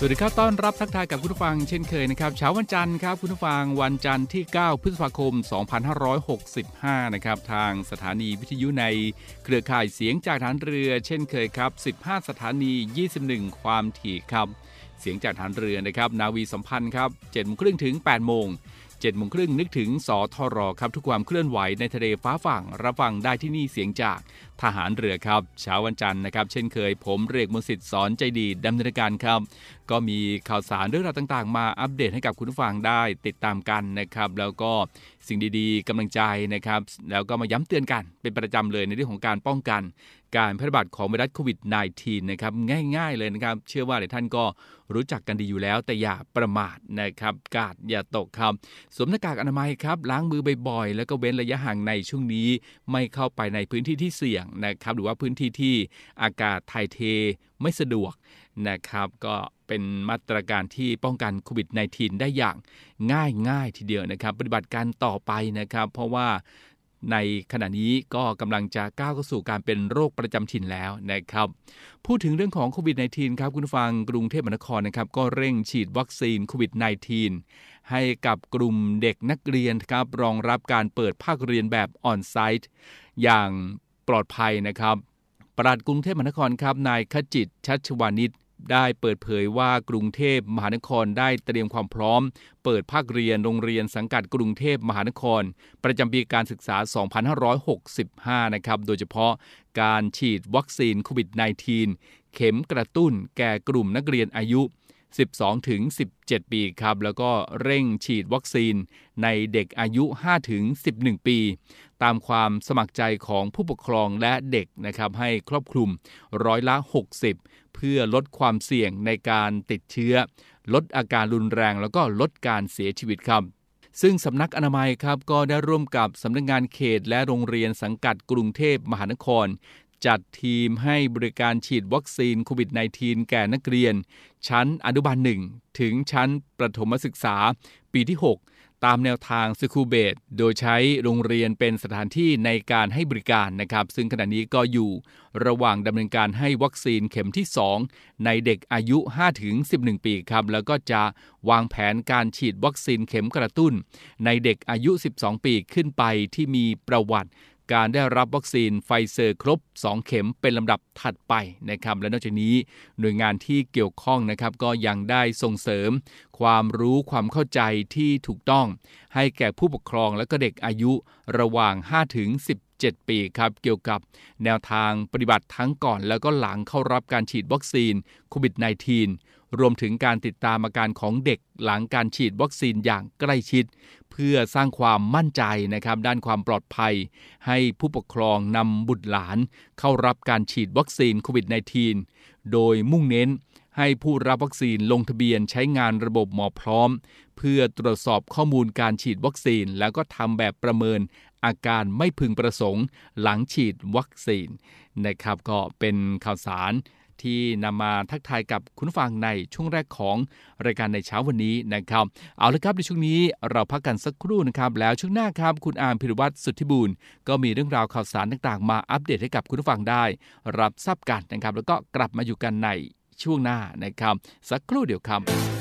สวัสดีครับ ต้อนรับทักทายกับคุณผู้ฟังเช่นเคยนะครับ เช้าวันจันทร์ครับคุณผู้ฟังวันจันทร์ที่ 9 พฤษภาคม 2565 นะครับ ทางสถานีวิทยุในเครือข่ายเสียงจากฐานเรือ เช่นเคยครับ 15 สถานี 21 ความถี่ครับ เสียงจากฐานเรือนะครับ นาวีสัมพันธ์ครับ7โมงครึ่งถึง 8 โมง 7โมงครึ่งนึกถึงสทรครับทุกความเคลื่อนไหวในทะเลฟ้าฝั่งรับฟังได้ที่นี่เสียงจากทหารเรือครับเช้าวันจันทร์นะครับ เช่นเคยผมเรกมนสิทธิ์สอนใจดีดำเนินการครับ ก็มีข่าวสารเรื่องราวต่างๆ มาอัปเดตให้กับคุณผู้ฟังได้ติดตามกันนะครับ แล้วก็สิ่งดีๆกำลังใจนะครับ แล้วก็มาย้ำเตือนกันเป็นประจำเลยในเรื่องของการป้องกัน การแพร่ระบาดของไวรัสโควิด -19 นะครับง่าย ๆ เลยนะครับ เชื่อว่าหลายท่านก็รู้จักกันดีอยู่แล้ว แต่อย่าประมาทนะครับ กาดอย่าตกครับสวมหน้ากากอนามัยครับ ล้างมือบ่อยๆ แล้วก็เว้นระยะห่างในช่วงนี้ ไม่เข้าไปในพื้นที่ที่เสี่ยงนะครับ หรือว่าพื้นที่ที่อากาศถ่ายเทไม่สะดวกนะครับก็เป็นมาตรการที่ป้องกันโควิด -19 ได้อย่างง่ายง่ายทีเดียวนะครับ ปฏิบัติการต่อไปนะครับ เพราะว่า ในขณะนี้ก็กำลังจะก้าวเข้าสู่การเป็นโรคประจำถิ่นแล้วนะครับ พูดถึงเรื่องของโควิด -19 ครับคุณฟังกรุงเทพมหานครนะครับก็เร่งฉีดวัคซีนโควิด -19 ให้กับกลุ่มเด็กนักเรียนครับรองรับการเปิดภาคเรียนแบบออนไซต์อย่างปลอดภัยนะครับปลัดกรุงเทพมหานครครับนายขจิตชัชวานิช ได้เปิดเผยว่ากรุงเทพมหานครได้เตรียมความพร้อม เปิดภาคเรียนโรงเรียนสังกัดกรุงเทพมหานคร ประจำปีการศึกษา 2565 นะครับ โดยเฉพาะการฉีดวัคซีนโควิด -19 เข็มกระตุ้นแก่กลุ่มนักเรียนอายุ 12 ถึง 17 ปีครับ แล้วก็เร่งฉีดวัคซีนในเด็กอายุ 5 ถึง 11 ปี ตามความสมัครใจของผู้ปกครองและเด็กนะครับให้ครอบคลุมร้อยละ 60 เพื่อลดความเสี่ยงในการติดเชื้อ ลดอาการรุนแรงแล้วก็ลดการเสียชีวิตครับซึ่งสำนักอนามัยครับก็ได้ร่วมกับสำนักงงานเขตและโรงเรียนสังกัดกรุงเทพมหานคร จัดทีมให้บริการฉีดวัคซีนโควิด -19 แก่นักเรียน ชั้นอนุบาล1ถึงชั้นประถมศึกษา ปีที่ 6 ตามแนวทางสคูเบตโดยใช้โรงเรียนเป็นสถานที่ในการให้บริการนะครับ ซึ่งขณะนี้ก็อยู่ระหว่างดำเนินการให้วัคซีนเข็มที่ 2 ในเด็กอายุ 5-11 ปีครับ แล้วก็จะวางแผนการฉีดวัคซีนเข็มกระตุ้น ในเด็กอายุ 12 ปีขึ้นไปที่มีประวัติ การได้รับวัคซีนไฟเซอร์ครบ 2 เข็มเป็นลำดับถัดไปนะครับและนอกจากนี้หน่วยงานที่เกี่ยวข้องนะครับก็ยังได้ส่งเสริม ความรู้ความเข้าใจที่ถูกต้อง ให้แก่ผู้ปกครองและก็เด็กอายุระหว่าง5-17ปีครับ เกี่ยวกับแนวทางปฏิบัติทั้งก่อนแล้วก็หลังเข้ารับการฉีดวัคซีนโควิด -19 รวมถึงการติดตามอาการของเด็กหลังการฉีดวัคซีนอย่างใกล้ชิด เพื่อสร้างความมั่นใจนะครับด้านความปลอดภัย ให้ผู้ปกครองนำบุตรหลาน เข้ารับการฉีดวัคซีนโควิด -19 โดยมุ่งเน้นให้ผู้รับวัคซีนลงทะเบียนใช้งานระบบหมอพร้อม เพื่อตรวจสอบข้อมูลการฉีดวัคซีน แล้วก็ทำแบบประเมินอาการไม่พึงประสงค์หลังฉีดวัคซีนนะครับก็เป็นข่าวสาร ที่นำมาทักทายกับคุณฟังในช่วงแรกของรายการในเช้าวันนี้นะครับ เอาละครับในช่วงนี้เราพักกันสักครู่นะครับ แล้วช่วงหน้าครับคุณอาร์มพิรวัตรสุทธิบูรณ์ก็มีเรื่องราวข่าวสารต่างๆ มาอัปเดตให้กับคุณฟังได้ รับทราบกันนะครับ แล้วก็กลับมาอยู่กันในช่วงหน้านะครับ สักครู่เดียวครับบ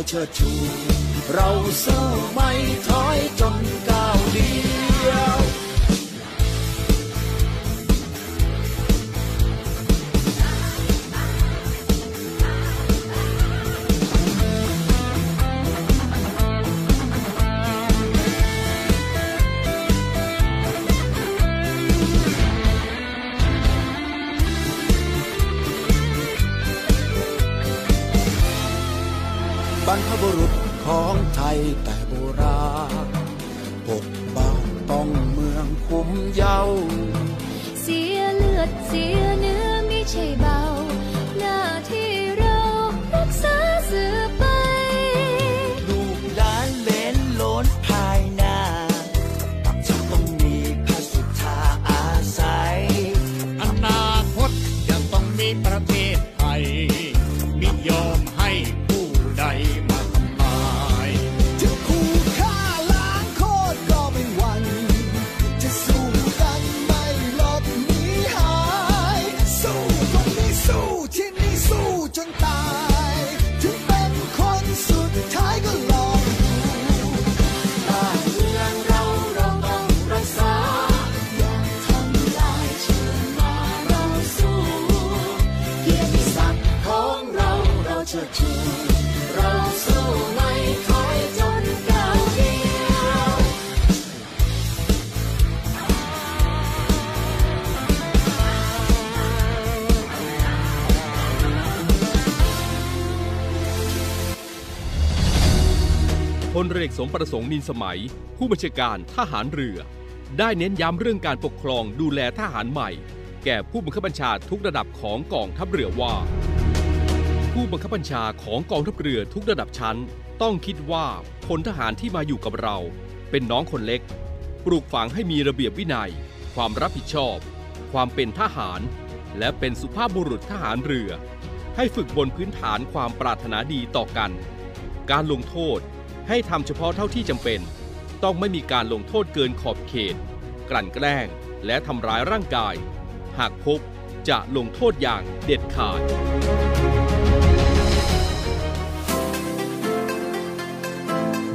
เราเราเชิดชู เราสู้ไม่ถอยจนก้าวเดี ลเรือเอกสมประสงค์นินสมัย ผู้บัญชาการทหารเรือ ได้เน้นย้ำเรื่องการปกครองดูแลทหารใหม่ แก่ผู้บังคับบัญชาทุกระดับของกองทัพเรือว่า ผู้บังคับบัญชาของกองทัพเรือทุกระดับชั้น ต้องคิดว่าพลทหารที่มาอยู่กับเรา เป็นน้องคนเล็ก ปลูกฝังให้มีระเบียบวินัย ความรับผิดชอบ ความเป็นทหาร และเป็นสุภาพบุรุษทหารเรือ ให้ฝึกบนพื้นฐานความปรารถนาดีต่อกัน การลงโทษ ให้ทำเฉพาะเท่าที่จำเป็น ต้องไม่มีการลงโทษเกินขอบเขต กลั่นแกล้ง และทำร้ายร่างกาย หากพบจะลงโทษอย่างเด็ดขาด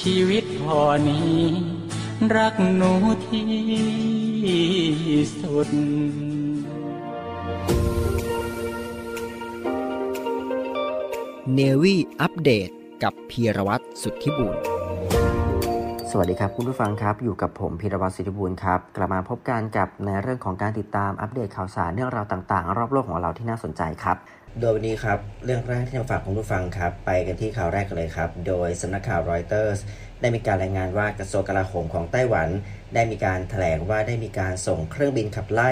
ชีวิตพอนี้ รักหนูที่สุดเนวี่อัปเดตกับพีรวัตรสุทธิบุญ สวัสดีครับ คุณผู้ฟังครับ อยู่กับผมพีรวัตรศิริบูรณ์ครับ กลับมาพบกันกับในเรื่องของการติดตามอัปเดตข่าวสารเรื่องราวต่างๆ รอบโลกของเราที่น่าสนใจครับ โดยวันนี้ครับ เรื่องแรกที่จะฝากคุณผู้ฟังครับ ไปกันที่ข่าวแรกกันเลยครับ โดยสำนักข่าวรอยเตอร์สได้มีการรายงานว่ากระทรวงกลาโหมของไต้หวัน ได้มีการแถลงว่าได้มีการส่งเครื่องบินขับไล่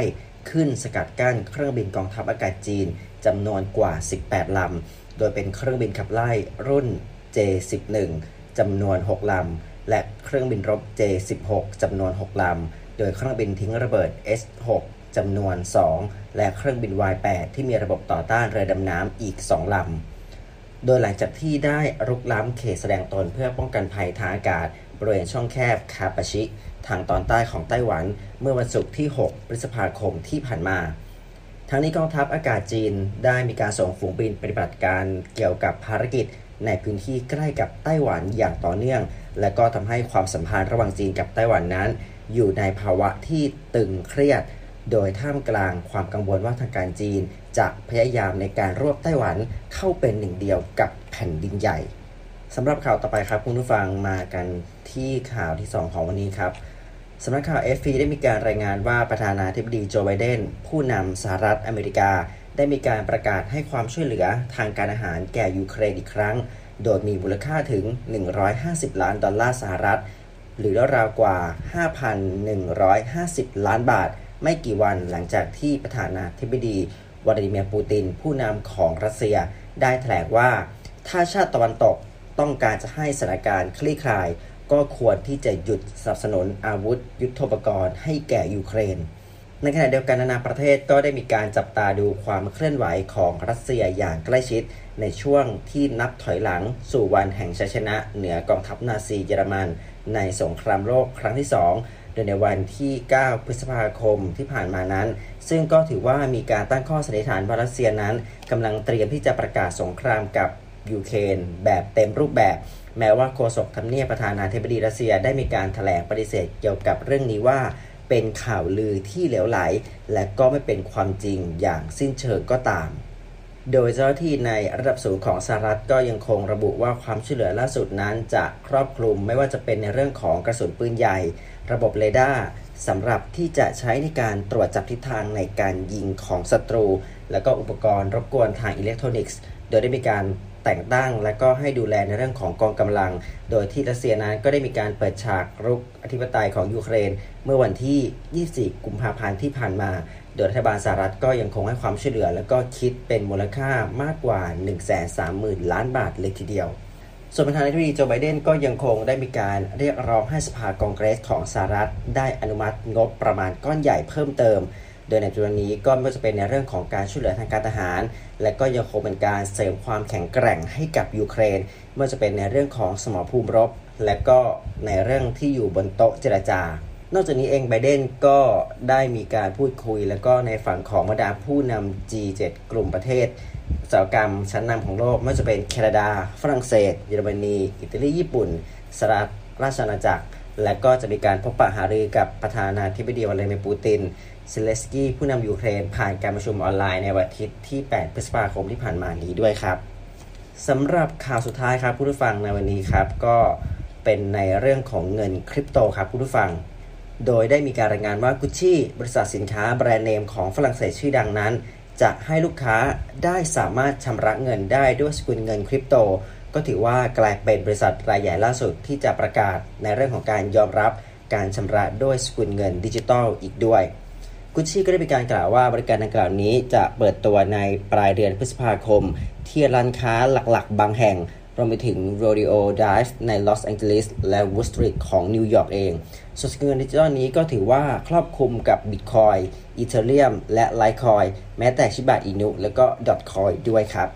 ขึ้นสกัดกั้นเครื่องบินกองทัพอากาศจีนจำนวนกว่า 18 ลำ โดยเป็นเครื่องบินขับไล่รุ่น J11 จำนวน 6 ลำ และเครื่องบินรบ J16 จำนวน 6 ลำ โดยเครื่องบินทิ้งระเบิด S6 จำนวน 2 และเครื่องบิน Y8 ที่มีระบบต่อต้านเรือดำน้ำอีก 2 ลำ โดยหลังจากที่ได้รุกล้ำเขตแสดงตนเพื่อป้องกันภัยทางอากาศ บริเวณช่องแคบคาปาชิ ทางตอนใต้ของไต้หวัน เมื่อวันศุกร์ที่ 6 พฤษภาคมที่ผ่านมาทั้งนี้กองทัพอากาศจีนได้มีการส่งฝูงบินปฏิบัติการเกี่ยวกับภารกิจ ในพื้นที่ใกล้กับไต้หวันอย่างต่อเนื่อง และก็ทำให้ความสัมพันธ์ระหว่างจีนกับไต้หวันนั้น อยู่ในภาวะที่ตึงเครียด โดยท่ามกลางความกังวลว่าทางการจีน จะพยายามในการรวบไต้หวันเข้าเป็นหนึ่งเดียวกับแผ่นดินใหญ่สำหรับข่าวต่อไปครับคุณผู้ฟังมากันที่ข่าวที่ 2 ของวันนี้ครับสำนักข่าว AFP ได้มีการรายงานว่าประธานาธิบดีโจไบเดนผู้นำสหรัฐอเมริกา ได้มีการประกาศให้ความช่วยเหลือทางการอาหารแก่ยูเครนอีกครั้ง โดยมีมูลค่าถึง 150 ล้านดอลลาร์สหรัฐ หรือราวกว่า 5,150 ล้านบาท ไม่กี่วันหลังจากที่ประธานาธิบดีวลาดิเมียร์ปูติน ผู้นำของรัสเซีย ได้แถลงว่า ถ้าชาติตะวันตกต้องการจะให้สถานการณ์คลี่คลาย ก็ควรที่จะหยุดสนับสนุนอาวุธยุทโธปกรณ์ให้แก่ยูเครน ในขณะเดียวกันนานาประเทศก็ได้มีการจับตาดูความเคลื่อนไหวของรัสเซียอย่างใกล้ชิด ในช่วงที่นับถอยหลังสู่วันแห่งชัยชนะ เหนือกองทัพนาซีเยอรมัน ในสงครามโลกครั้งที่ 2 โดยในวันที่ 9 พฤษภาคมที่ผ่านมานั้น ซึ่งก็ถือว่ามีการตั้งข้อสันนิษฐานว่ารัสเซียนั้นกำลังเตรียมที่จะประกาศสงครามกับยูเครนแบบเต็มรูปแบบแม้ว่าโฆษกทำเนียบประธานาธิบดีรัสเซียได้มีการแถลงปฏิเสธเกี่ยวกับเรื่องนี้ว่า เป็นข่าวลือที่เหลวไหล และก็ไม่เป็นความจริงอย่างสิ้นเชิงก็ตาม โดยเจ้าหน้าที่ในระดับสูงของสหรัฐก็ยังคงระบุว่าความช่วยเหลือล่าสุดนั้นจะครอบคลุมไม่ว่าจะเป็นในเรื่องของกระสุนปืนใหญ่ ระบบเรดาร์สำหรับที่จะใช้ในการตรวจจับทิศทางในการยิงของศัตรู และก็อุปกรณ์รบกวนทางอิเล็กทรอนิกส์ โดยได้มีการ แต่งตั้ง และก็ให้ดูแลในเรื่องของกองกำลัง โดยที่รัสเซียนั้นก็ได้มีการเปิดฉากรุกอธิปไตยของยูเครน เมื่อวันที่ 24 กุมภาพันธ์ที่ผ่านมา โดยรัฐบาลสหรัฐก็ยังคงให้ความช่วยเหลือ และก็คิดเป็นมูลค่ามากกว่า 130,000 ล้านบาทเลยทีเดียวส่วนประธานาธิบดีโจไบเดนก็ยังคงได้มีการเรียกร้องให้สภากองเกรสของสหรัฐ ได้อนุมัติงบประมาณก้อนใหญ่เพิ่มเติม โดยในจุดนี้ก็ไม่ว่าจะเป็นในเรื่องของการช่วยเหลือทางการทหาร และก็ยังคงเป็นการเสริมความแข็งแกร่งให้กับยูเครนไม่ว่าจะเป็นในเรื่องของสมรภูมิรบ และก็ในเรื่องที่อยู่บนโต๊ะเจรจานอกจากนี้เองไบเดนก็ได้มีการพูดคุย แล้วก็ในฝั่งของบรรดาผู้นำ G7 กลุ่มประเทศอุตสาหกรรมชั้นนำของโลกไม่ว่าจะเป็นแคนาดา ฝรั่งเศส เยอรมนี อิตาลี ญี่ปุ่นสหรัฐราชอาณาจักร และก็จะมีการพบปะหารือกับประธานาธิบดีวลาดิเมียร์ปูติน เซเลสกี้ผู้นำยูเครนผ่านการประชุมออนไลน์ในวันอาทิตย์ที่ 8 พฤษภาคมที่ผ่านมานี้ด้วยครับสำหรับข่าวสุดท้ายครับผู้ฟังในวันนี้ครับก็เป็นในเรื่องของเงินคริปโตครับผู้ฟัง โดยได้มีการรายงานว่ากุชชี่บริษัทสินค้าแบรนด์เนมของฝรั่งเศสชื่อดังนั้น จะให้ลูกค้าได้สามารถชำระเงินได้ด้วยสกุลเงินคริปโต ก็ถือว่ากลายเป็นบริษัทรายใหญ่ล่าสุดที่จะประกาศในเรื่องของการยอมรับการชำระด้วยสกุลเงินดิจิทัลอีกด้วย กุชชี่ก็ได้มีการกล่าวว่าบริการดังกล่าวนี้จะเปิดตัวในปลายเดือนพฤษภาคม ที่ร้านค้าหลักๆ บางแห่ง รวมไปถึง Rodeo Drive ในลอสแองเจลิสและ Wooster Street ของนิวยอร์กเองส่วนสกุลเงินดิจิทัลนี้ก็ถือว่าครอบคลุมกับ Bitcoin Ethereum และ Litecoin แม้แต่ชิบะอินุและก็ Dotcoin ด้วยครับ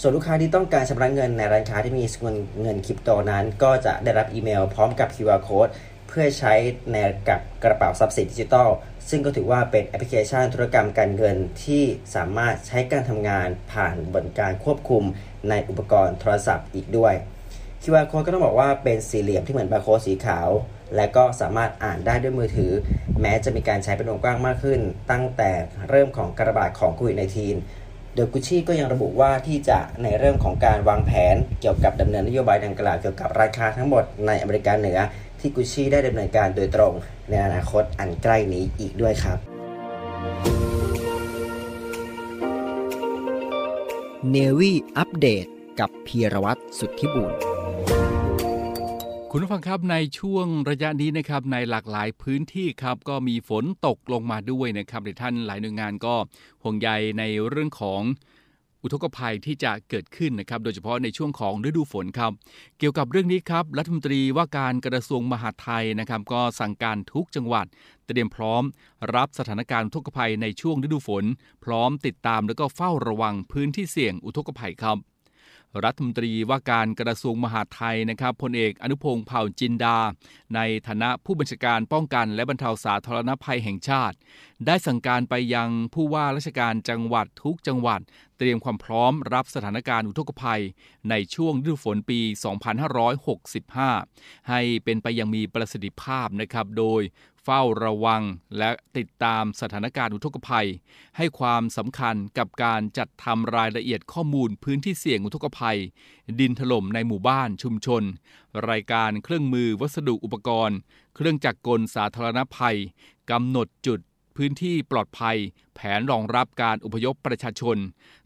ส่วนลูกค้าที่ต้องการชำระเงินในร้านค้าที่มีสกุลเงินคริปโตนั้น ก็จะได้รับอีเมลพร้อมกับ QR code เพื่อใช้ในกับกระเป๋าทรัพย์สินดิจิทัล ซึ่งก็ถือว่าเป็นแอปพลิเคชันธุรกรรมการเงินที่สามารถใช้การทำงานผ่านบนการควบคุมในอุปกรณ์โทรศัพท์อีกด้วย QR code ก็ต้องบอกว่าเป็นสี่เหลี่ยมที่เหมือนบาร์โค้ดสีขาว และก็สามารถอ่านได้ด้วยมือถือ แม้จะมีการใช้เป็นวงกว้างมากขึ้น ตั้งแต่เริ่มของการระบาดของโควิด -19 โดยกุชชี่ก็ยังระบุว่าที่จะในเรื่องของการวางแผนเกี่ยวกับดำเนินนโยบายดังกล่าวเกี่ยวกับราคาทั้งหมดในอเมริกาเหนือ ที่กุชชี่ได้ดำเนินการโดยตรง ในอนาคตอันใกล้นี้อีกด้วยครับ เนวี่อัปเดตกับพีรวัตรสุทธิบุญคุณผู้ฟังครับในช่วงระยะนี้นะครับในหลากหลายพื้นที่ครับก็มีฝนตกลงมาด้วยนะครับในท่านหลายหน่วยงานก็ห่วงใยในเรื่องของ อุทกภัยที่จะเกิดขึ้นนะครับ โดยเฉพาะในช่วงของฤดูฝนครับ เกี่ยวกับเรื่องนี้ครับ รัฐมนตรีว่าการกระทรวงมหาดไทยนะครับ ก็สั่งการทุกจังหวัดเตรียมพร้อม รับสถานการณ์อุทกภัยในช่วงฤดูฝน พร้อมติดตามแล้วก็เฝ้าระวังพื้นที่เสี่ยงอุทกภัยครับ รัฐมนตรีว่าการกระทรวงมหาดไทยนะครับพลเอกอนุพงศ์เผ่าจินดา ในฐานะผู้บัญชาการป้องกันและบรรเทาสาธารณภัยแห่งชาติ ได้สั่งการไปยังผู้ว่าราชการจังหวัดทุกจังหวัด เตรียมความพร้อมรับสถานการณ์อุทกภัย ในช่วงฤดูฝนปี 2565 ให้เป็นไปอย่างมีประสิทธิภาพนะครับโดย เฝ้าระวังและติดตามสถานการณ์อุทกภัย ให้ความสำคัญกับการจัดทำรายละเอียดข้อมูลพื้นที่เสี่ยงอุทกภัย ดินถล่มในหมู่บ้านชุมชน รายการเครื่องมือวัสดุอุปกรณ์ เครื่องจักรกลสาธารณภัยกำหนดจุด พื้นที่ปลอดภัย แผนรองรับการอพยพประชาชน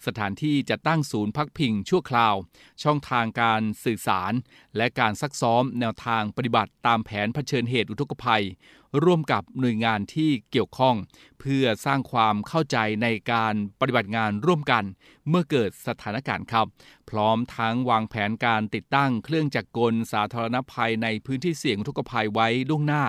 สถานที่จะตั้งศูนย์พักพิงชั่วคราว ช่องทางการสื่อสาร และการซักซ้อมแนวทางปฏิบัติตามแผนเผชิญเหตุอุทกภัย ร่วมกับหน่วยงานที่เกี่ยวข้อง เพื่อสร้างความเข้าใจในการปฏิบัติงานร่วมกัน เมื่อเกิดสถานการณ์ครับ พร้อมทั้งวางแผนการติดตั้งเครื่องจักรกลสาธารณภัยในพื้นที่เสี่ยงทุกภัยไว้ล่วงหน้า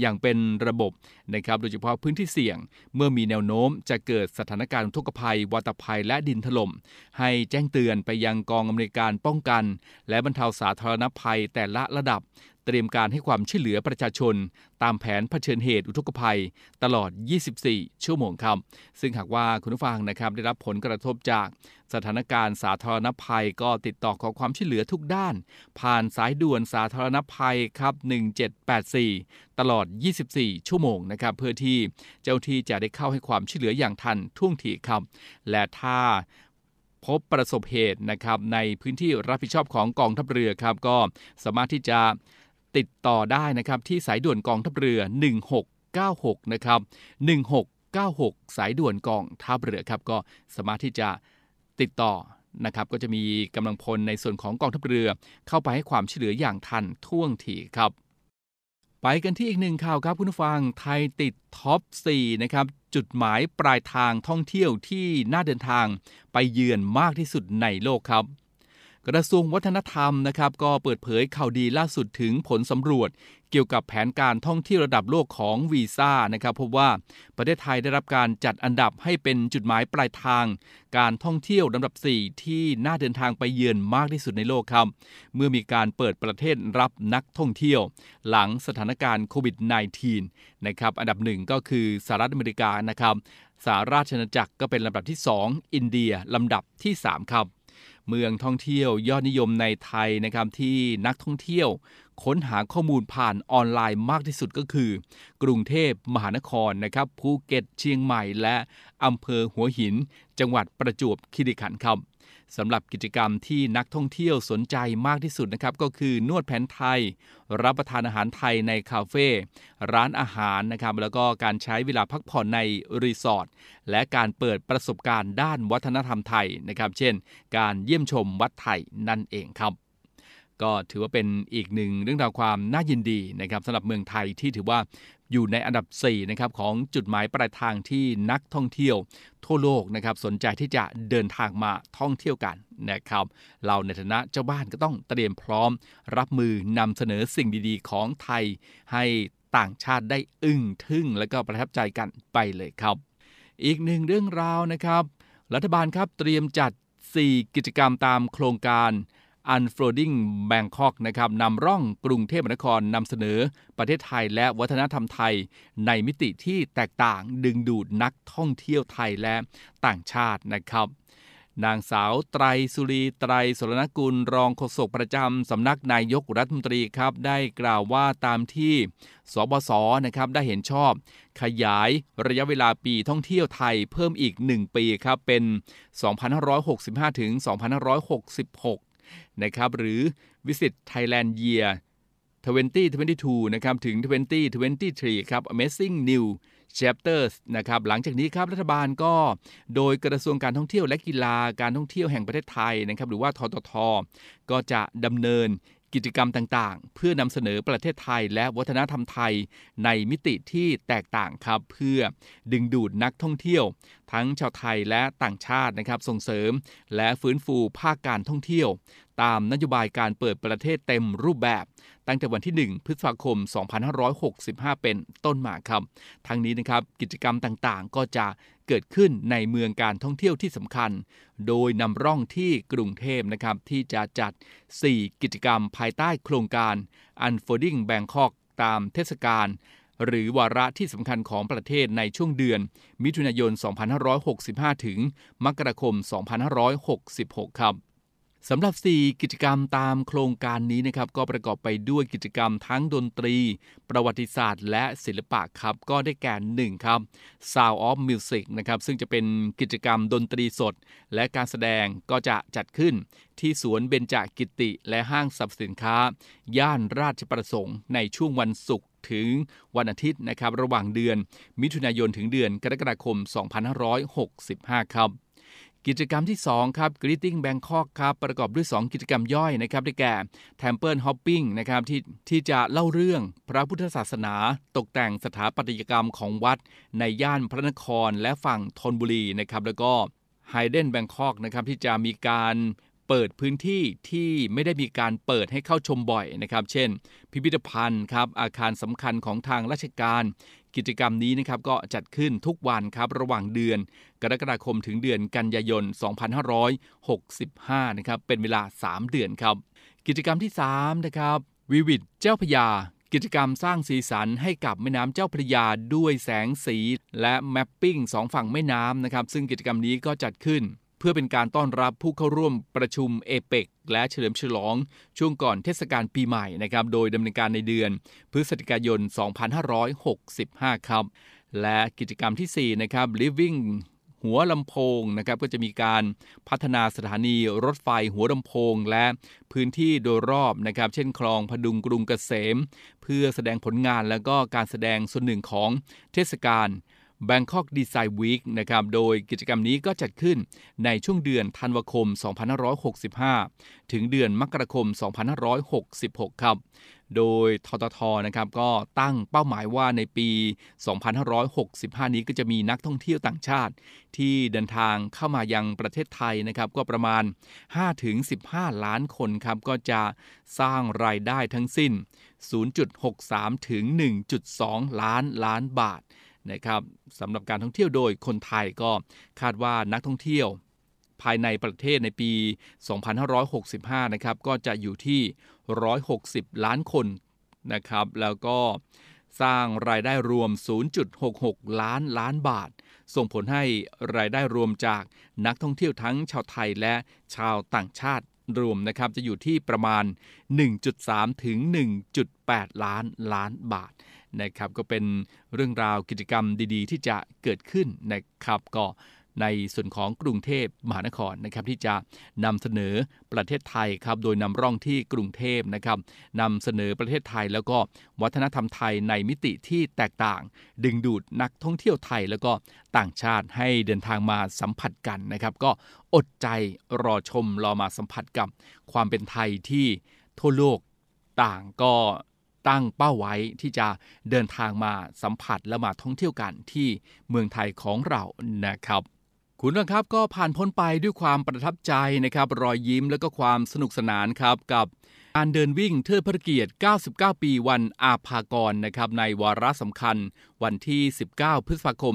อย่างเป็นระบบนะครับโดยเฉพาะพื้นที่เสี่ยง เมื่อมีแนวโน้มจะเกิดสถานการณ์ทุกภัย วัตภัยและดินถล่มให้แจ้งเตือนไปยังกองอำนวยการป้องกัน และบรรเทาสาธารณภัยแต่ละระดับ เตรียมการให้ความช่วยเหลือประชาชน ตามแผนเผชิญเหตุอุทกภัย ตลอด 24 ชั่วโมงครับ ซึ่งหากว่าคุณผู้ฟังนะครับได้รับผลกระทบจากสถานการณ์สาธารณภัยก็ติดต่อขอความช่วยเหลือทุกด้าน ผ่านสายด่วนสาธารณภัยครับ 1784 ตลอด 24 ชั่วโมงนะครับเพื่อที่เจ้าที่จะได้เข้าให้ความช่วยเหลืออย่างทันท่วงทีครับ และถ้าพบประสบเหตุนะครับในพื้นที่รับผิดชอบของกองทัพเรือครับก็สามารถที่จะ ติดต่อได้นะครับที่สายด่วนกองทัพเรือ 1696 นะครับ 1696 สายด่วนกองทัพเรือครับก็สามารถที่จะติดต่อนะครับก็จะมีกำลังพลในส่วนของกองทัพเรือ เข้าไปให้ความช่วยเหลืออย่างทันท่วงทีครับ ไปกันที่อีกหนึ่งข่าวครับคุณผู้ฟังไทยติดท็อป 4 นะครับ จุดหมายปลายทางท่องเที่ยวที่น่าเดินทางไปเยือนมากที่สุดในโลกครับ กระทรวงวัฒนธรรมนะครับก็เปิดเผยข่าวดีล่าสุดถึงผลสำรวจ เกี่ยวกับแผนการท่องเที่ยวระดับโลกของวีซ่านะครับพบว่าประเทศไทยได้รับการจัดอันดับให้เป็นจุดหมายปลายทาง การท่องเที่ยวลำดับ 4 ที่น่าเดินทางไปเยือนมากที่สุดในโลกครับ เมื่อมีการเปิดประเทศรับนักท่องเที่ยว หลังสถานการณ์โควิด -19 นะครับอันดับหนึ่งก็คือสหรัฐอเมริกานะครับสหราชอาณาจักรก็เป็นลำดับที่ 2 อินเดียลำดับที่ 3 ครับ เมืองท่องเที่ยวยอดนิยมในไทยนะครับที่นักท่องเที่ยว ค้นหาข้อมูลผ่านออนไลน์มากที่สุดก็คือ กรุงเทพมหานครนะครับภูเก็ตเชียงใหม่ และอำเภอหัวหิน จังหวัดประจวบคีรีขันธ์ครับ สำหรับกิจกรรมที่นักท่องเที่ยวสนใจมากที่สุดนะครับก็คือนวดแผนไทย รับประทานอาหารไทยในคาเฟ่ร้านอาหารนะครับแล้วก็การใช้เวลาพักผ่อนในรีสอร์ทและการเปิดประสบการณ์ด้านวัฒนธรรมไทยนะครับ เช่น การเยี่ยมชมวัดไทยนั่นเองครับ ก็ถือว่าเป็นอีกหนึ่งเรื่องราวความน่ายินดีนะครับสำหรับเมืองไทยที่ถือว่าอยู่ในอันดับ4นะครับของจุดหมายปลายทางที่นักท่องเที่ยว ทั่วโลกนะครับสนใจที่จะเดินทางมาท่องเที่ยวกันนะครับ เราในฐานะเจ้าบ้านก็ต้องเตรียมพร้อม รับมือนำเสนอสิ่งดีๆ ของไทย ให้ต่างชาติได้อึ้งทึ่ง และก็ประทับใจกันไปเลยครับ อีกหนึ่งเรื่องราวนะครับ รัฐบาลครับเตรียมจัด 4 กิจกรรมตามโครงการ Unfolding Bangkok นะครับนำร่องกรุงเทพมหานครนำเสนอประเทศไทยและวัฒนธรรมไทย ในมิติที่แตกต่างดึงดูดนักท่องเที่ยวไทยและต่างชาตินะครับนางสาวไตรสุรีไตรสรณกุลรองโฆษกประจำสำนักนายกรัฐมนตรีครับ ได้กล่าวว่าตามที่สบศนะครับได้เห็นชอบ ขยายระยะเวลาปีท่องเที่ยวไทยเพิ่มอีก 1 ปีครับเป็น 2565 ถึง 2566 นะครับหรือ Visit Thailand Year 2022 นะครับถึง 2023 ครับ Amazing New Chapters นะครับหลังจากนี้ครับรัฐบาลก็โดยกระทรวงการท่องเที่ยวและกีฬาการท่องเที่ยวแห่งประเทศไทยนะครับหรือว่าททท ก็จะดำเนิน กิจกรรมต่างๆ เพื่อนำเสนอประเทศไทยและวัฒนธรรมไทยในมิติที่แตกต่างครับเพื่อดึงดูดนักท่องเที่ยว ทั้งชาวไทยและต่างชาตินะครับส่งเสริม และฟื้นฟูภาคการท่องเที่ยว ตามนโยบายการเปิดประเทศเต็มรูปแบบ ตั้งแต่วันที่ 1 พฤษภาคม 2565 เป็นต้นมาครับ ทั้งนี้นะครับกิจกรรมต่างๆ ก็จะเกิดขึ้นในเมืองการท่องเที่ยวที่สำคัญ โดยนำร่องที่กรุงเทพนะครับที่จะจัด 4 กิจกรรมภายใต้โครงการ Unfolding Bangkok ตามเทศกาลหรือวาระที่สำคัญของประเทศในช่วงเดือน มิถุนายน 2565 ถึง มกราคม 2566 ครับ สำหรับ 4 กิจกรรมตามโครงการนี้นะครับก็ประกอบไปด้วยกิจกรรมทั้งดนตรี ประวัติศาสตร์ และศิลปะครับก็ได้แก่1ครับ Sound of Music นะครับซึ่งจะเป็นกิจกรรมดนตรีสด และการแสดงก็จะจัดขึ้นที่สวนเบญจกิติและห้างสรรพสินค้า ย่านราชประสงค์ในช่วงวันศุกร์ถึงวันอาทิตย์นะครับระหว่างเดือนมิถุนายนถึงเดือนกรกฎาคม 2565 ครับ กิจกรรมที่ 2 ครับ Greeting Bangkok ครับ ประกอบด้วย 2 กิจกรรมย่อยนะครับ ได้แก่ Temple Hopping นะครับที่ที่จะเล่าเรื่องพระพุทธศาสนา ตกแต่งสถาปัตยกรรมของวัด ในย่านพระนครและฝั่งธนบุรีนะครับ แล้วก็ Hidden Bangkok นะครับที่จะมีการ เปิดพื้นที่ที่ไม่ได้มีการเปิดให้เข้าชมบ่อยนะครับ เช่น พิพิธภัณฑ์ครับอาคารสำคัญของทางราชการ กิจกรรมนี้นะครับก็จัดขึ้นทุกวันครับระหว่างเดือน กรกฎาคมถึงเดือนกันยายน 2565 นะครับเป็นเวลา 3 เดือนครับ กิจกรรมที่ 3 นะครับวิวิดเจ้าพยากิจกรรมสร้างสีสันให้กับแม่น้ำเจ้าพระยาด้วยแสงสี และแมปปิ้งสองฝั่งแม่น้ำนะครับ ซึ่งกิจกรรมนี้ก็จัดขึ้น เพื่อเป็นการต้อนรับผู้เข้าร่วมประชุมเอเปกและเฉลิมฉลอง ช่วงก่อนเทศกาลปีใหม่นะครับโดยดำเนินการในเดือน พฤศจิกายน 2565 ครับ และกิจกรรมทีสี่4 นะครับ Living หัวลำโพงนะครับก็จะมีการพัฒนาสถานีรถไฟหัวลำโพง และพื้นที่โดยรอบนะครับเช่นคลองพดุงกรุงเกษม เพื่อแสดงผลงานแล้วก็การแสดงส่วนหนึ่งของเทศกาล Bangkok Design Week นะครับ โดยกิจกรรมนี้ก็จัดขึ้นในช่วงเดือนธันวาคม 2565 ถึงเดือนมกราคม 2566 ครับ โดยทททนะครับก็ตั้งเป้าหมายว่าในปี 2565 นี้ก็จะมีนักท่องเที่ยวต่างชาติ ที่เดินทางเข้ามายังประเทศไทยนะครับก็ประมาณ 5-15 ล้านคนครับก็จะสร้างรายได้ทั้งสิ้น 0.63 ถึง 1.2 ล้านล้านบาท นะครับสำหรับการท่องเที่ยวโดยคนไทยก็คาดว่านักท่องเที่ยวภายในประเทศในปี 2565 นะครับ ก็จะอยู่ที่ 160 ล้านคนนะครับ แล้วก็สร้างรายได้รวม 0.66 ล้านล้านบาท ส่งผลให้รายได้รวมจากนักท่องเที่ยวทั้งชาวไทยและชาวต่างชาติ รวมนะครับจะอยู่ที่ประมาณ 1.3 ถึง 1.8 ล้านล้านบาทนะครับก็เป็นเรื่องราวกิจกรรมดีๆ ที่จะเกิดขึ้นนะครับก็ ในส่วนของกรุงเทพมหานครนะครับที่จะนำเสนอประเทศไทยครับโดยนำร่องที่กรุงเทพนะครับนำเสนอประเทศไทยแล้วก็วัฒนธรรมไทยในมิติที่แตกต่าง ดึงดูดนักท่องเที่ยวไทยแล้วก็ต่างชาติให้เดินทางมาสัมผัสกันนะครับ ก็อดใจรอชมรอมาสัมผัสกับความเป็นไทยที่ทั่วโลกต่างก็ตั้งเป้าไว้ที่จะเดินทางมาสัมผัสและมาท่องเที่ยวกันที่เมืองไทยของเรานะครับ คุณผู้ครับก็ผ่านพ้นไปด้วยความประทับใจนะครับ รอยยิ้มและก็ความสนุกสนานครับกับ การเดินวิ่งเทิดพระเกียรติ 99 ปีวันอาภากรนะครับในวาระสำคัญวันที่ 19 พฤษภาคม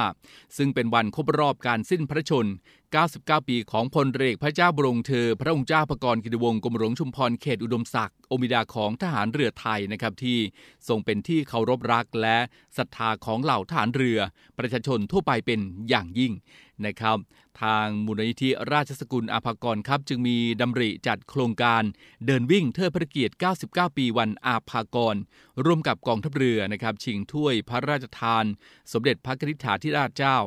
2565 ซึ่งเป็นวันครบรอบการสิ้นพระชน 99 ปีของพลเรือพระเจ้าบรงเธอ พระองค์เจ้าพระกรกิติวงศ์กรมหลวงชุมพรเขตอุดมศักดิ์อมิดาของทหารเรือไทยนะครับที่ทรงเป็นที่เคารพรักและศรัทธาของเหล่าทหารเรือ ประชาชนทั่วไปเป็นอย่างยิ่ง นะครับทางมูลนิธิราชสกุลอาภากรครับ จึงมีดำริจัดโครงการเดินวิ่งเทิดพระเกียรติ 99 ปีวันอาภากร ร่วมกับกองทัพเรือนะครับชิงถ้วยพระราชทาน สมเด็จพระกนิษฐาธิราชเจ้า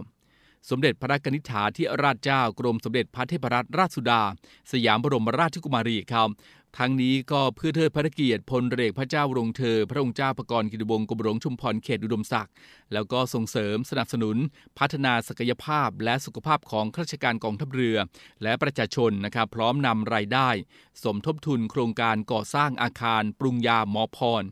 สมเด็จพระกนิษฐาธิราชเจ้ากรมสมเด็จพระเทพรัตนราชสุดา สยามบรมราชกุมารีครับทั้งนี้ก็เพื่อเทิดพระเกียรติพลเรือพระเจ้าวรงเธอ พระองค์เจ้าประกรณ์กิติวงศ์กรมหลวงชุมพรเขตอุดมศักดิ์แล้วก็ส่งเสริมสนับสนุน พัฒนาศักยภาพและสุขภาพของข้าราชการกองทัพเรือ และประชาชนนะครับพร้อมนำรายได้ สมทบทุนโครงการก่อสร้างอาคาร ปรุงยาหมอพร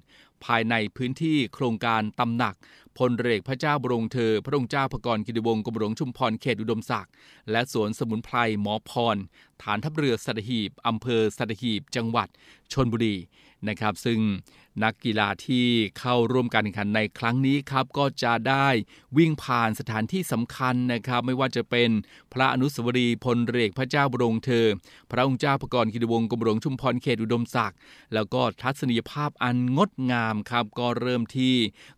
ภายในพื้นที่โครงการตำหนัก พลเรือพระเจ้าบรมเธอ พระองค์เจ้าพระกรกิติวงศ์กรมหลวงชุมพรเขตอุดมศักดิ์และสวนสมุนไพรหมอพร ฐานทัพเรือสัตหีบอำเภอสัตหีบจังหวัดชนบุรีนะครับ ซึ่งนักกีฬาที่เข้าร่วมการแข่งขันในครั้งนี้ครับก็จะได้วิ่งผ่านสถานที่สำคัญนะครับ ไม่ว่าจะเป็นพระอนุสาวรีย์พลเรือพระเจ้าบรมเธอ พระองค์เจ้าพระกรกิติวงศ์กรมหลวงชุมพรเขตอุดมศักดิ์แล้วก็ทัศนียภาพอันงดงามครับ ก็เริ่มที่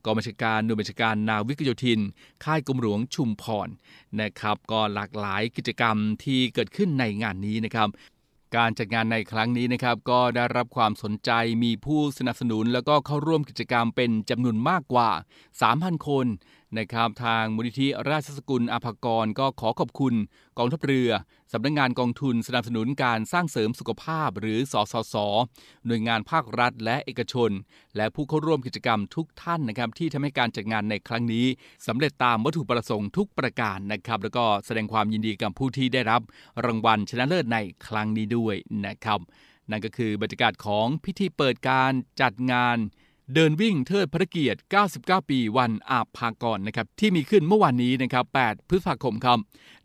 กองบัญชาการหน่วยบัญชาการนาวิกโยธิน ค่ายกรมหลวงชุมพรนะครับ ก็หลากหลายกิจกรรมที่เกิดขึ้นในงานนี้นะครับการจัดงานในครั้งนี้นะครับก็ได้รับความสนใจมีผู้สนับสนุน แล้วก็เข้าร่วมกิจกรรมเป็นจำนวนมากกว่า 3,000 คน นะครับทางมูลนิธิราชสกุลอภากรก็ขอขอบคุณกองทัพเรือสำนักงงานกองทุนสนับสนุนการสร้างเสริมสุขภาพหรือสสส หน่วยงานภาครัฐและเอกชน และผู้เข้าร่วมกิจกรรมทุกท่านนะครับที่ทำให้การจัดงานในครั้งนี้สำเร็จตามวัตถุประสงค์ทุกประการนะครับแล้วก็แสดงความยินดีกับผู้ที่ได้รับรางวัลชนะเลิศในครั้งนี้ด้วยนะครับนั่นก็คือบรรยากาศของพิธีเปิดการจัดงาน เดินวิ่งเทิดพระเกียรติ 99 ปีวันอาภากรนะครับที่มีขึ้นเมื่อวานนี้นะครับ 8 พฤษภาคมครับ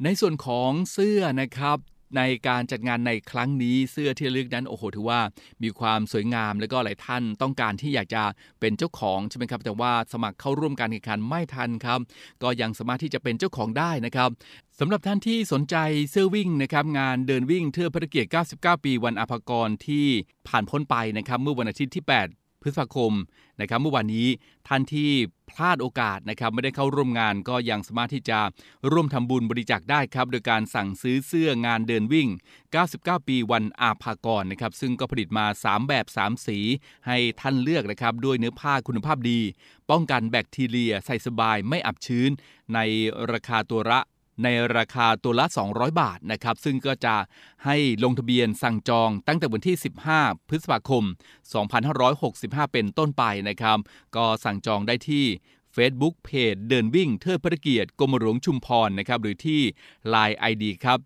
ในส่วนของเสื้อนะครับในการจัดงานในครั้งนี้เสื้อที่ลึกนั้นโอ้โหถือว่ามีความสวยงามแล้วก็หลายท่านต้องการที่อยากจะเป็นเจ้าของใช่ไหมครับ แต่ว่าสมัครเข้าร่วมการแข่งขันไม่ทันครับ ก็ยังสามารถที่จะเป็นเจ้าของได้นะครับสำหรับท่านที่สนใจเสื้อวิ่งนะครับงานเดินวิ่งเทิดพระเกียรติ 99 ปีวันอาภากรที่ผ่านพ้นไปนะครับเมื่อวันอาทิตย์ที่ 8 พฤษภาคมนะครับเมื่อวานนี้ท่านที่พลาดโอกาสนะครับไม่ได้เข้าร่วมงานก็ยังสามารถที่จะร่วมทำบุญบริจาคได้ครับโดยการสั่งซื้อเสื้องานเดินวิ่ง 99 ปีวันอาภากรนะครับซึ่งก็ผลิตมา 3 แบบ 3 สี ให้ท่านเลือกนะครับด้วยเนื้อผ้าคุณภาพดี ป้องกันแบคทีเรียใส่สบายไม่อับชื้น ในราคาตัวละ ในราคาตัวละ 200 บาทนะครับ ซึ่งก็จะให้ลงทะเบียนสั่งจองตั้งแต่วันที่ 15 พฤษภาคม 2565 เป็นต้นไปนะครับ ก็สั่งจองได้ที่ Facebook เพจเดินวิ่งเทิดพระเกียรติกรมหลวงชุมพรนะครับ หรือที่ Line ID ครับ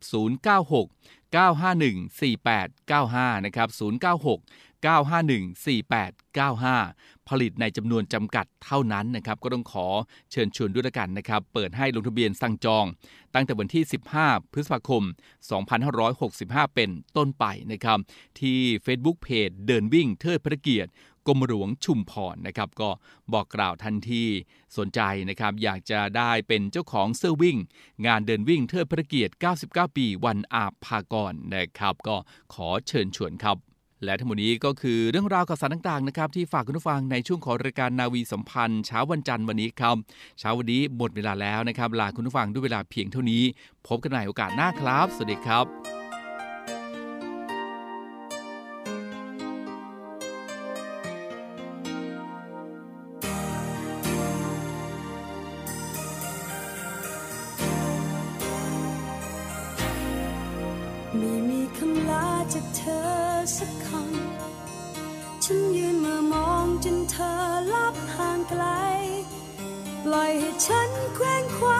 096 951 4895 นะครับ 096 951 4895 ผลิตในจำนวนจำกัดเท่านั้นนะครับ ก็ต้องขอเชิญชวนด้วยละกันนะครับ เปิดให้ลงทะเบียนสั่งจอง ตั้งแต่วันที่ 15 พฤษภาคม 2565 เป็นต้นไปนะครับ ที่ Facebook เพจเดินวิ่งเทิดพระเกียรติ กรมหลวงชุมพรนะครับ ก็บอกกล่าวทันที่สนใจนะครับ อยากจะได้เป็นเจ้าของเสื้อวิ่ง งานเดินวิ่งเทิดพระเกียรติ 99 ปีวันอาภากรนะครับ ก็ขอเชิญชวนครับและทั้งหมดนี้ก็คือเรื่องราวข่าวสารต่างๆนะครับที่ฝากคุณผู้ฟังในช่วงของรายการนาวีสัมพันธ์เช้าวันจันทร์วันนี้ครับเช้าวันนี้หมดเวลาแล้วนะครับลาคุณผู้ฟังด้วยเวลาเพียงเท่านี้ พบกันใหม่โอกาสหน้าครับ สวัสดีครับ ไม่มีคำลาจากเธอสักคำ ฉันยืนเมื่อมองจนเธอลับห่างไกล ปล่อยให้ฉันแคว้งคว้า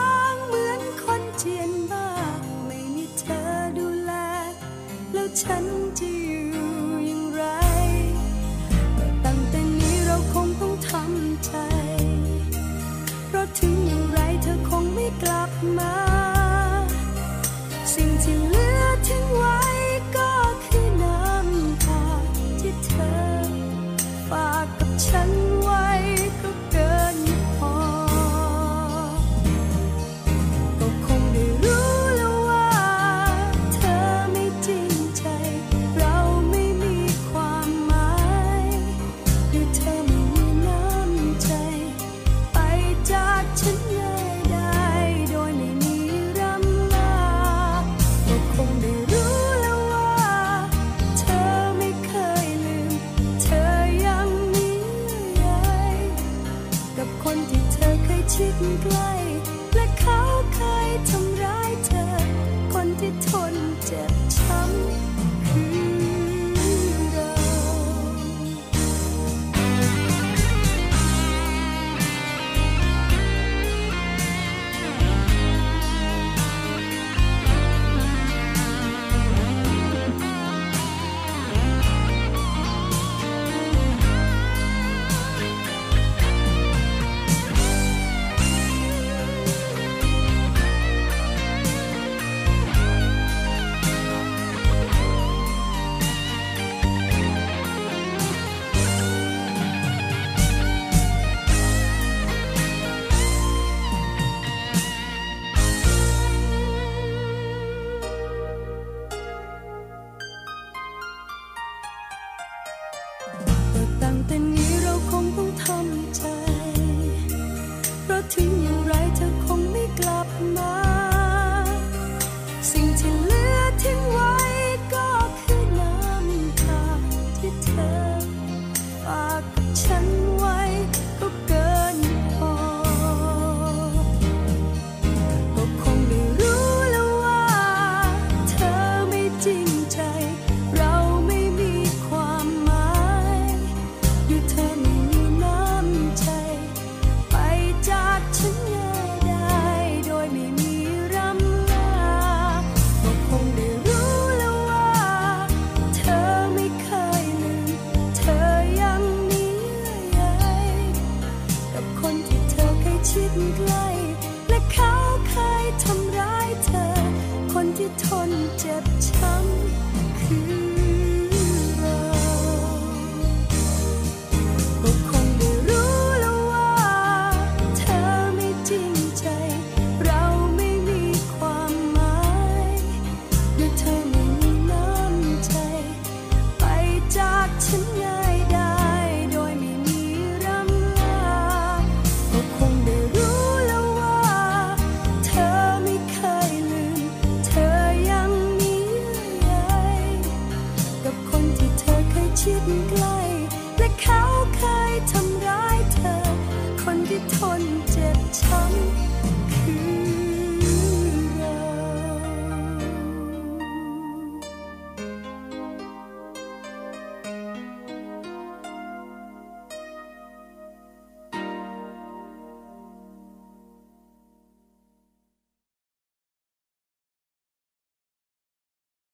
ทนเจ็บ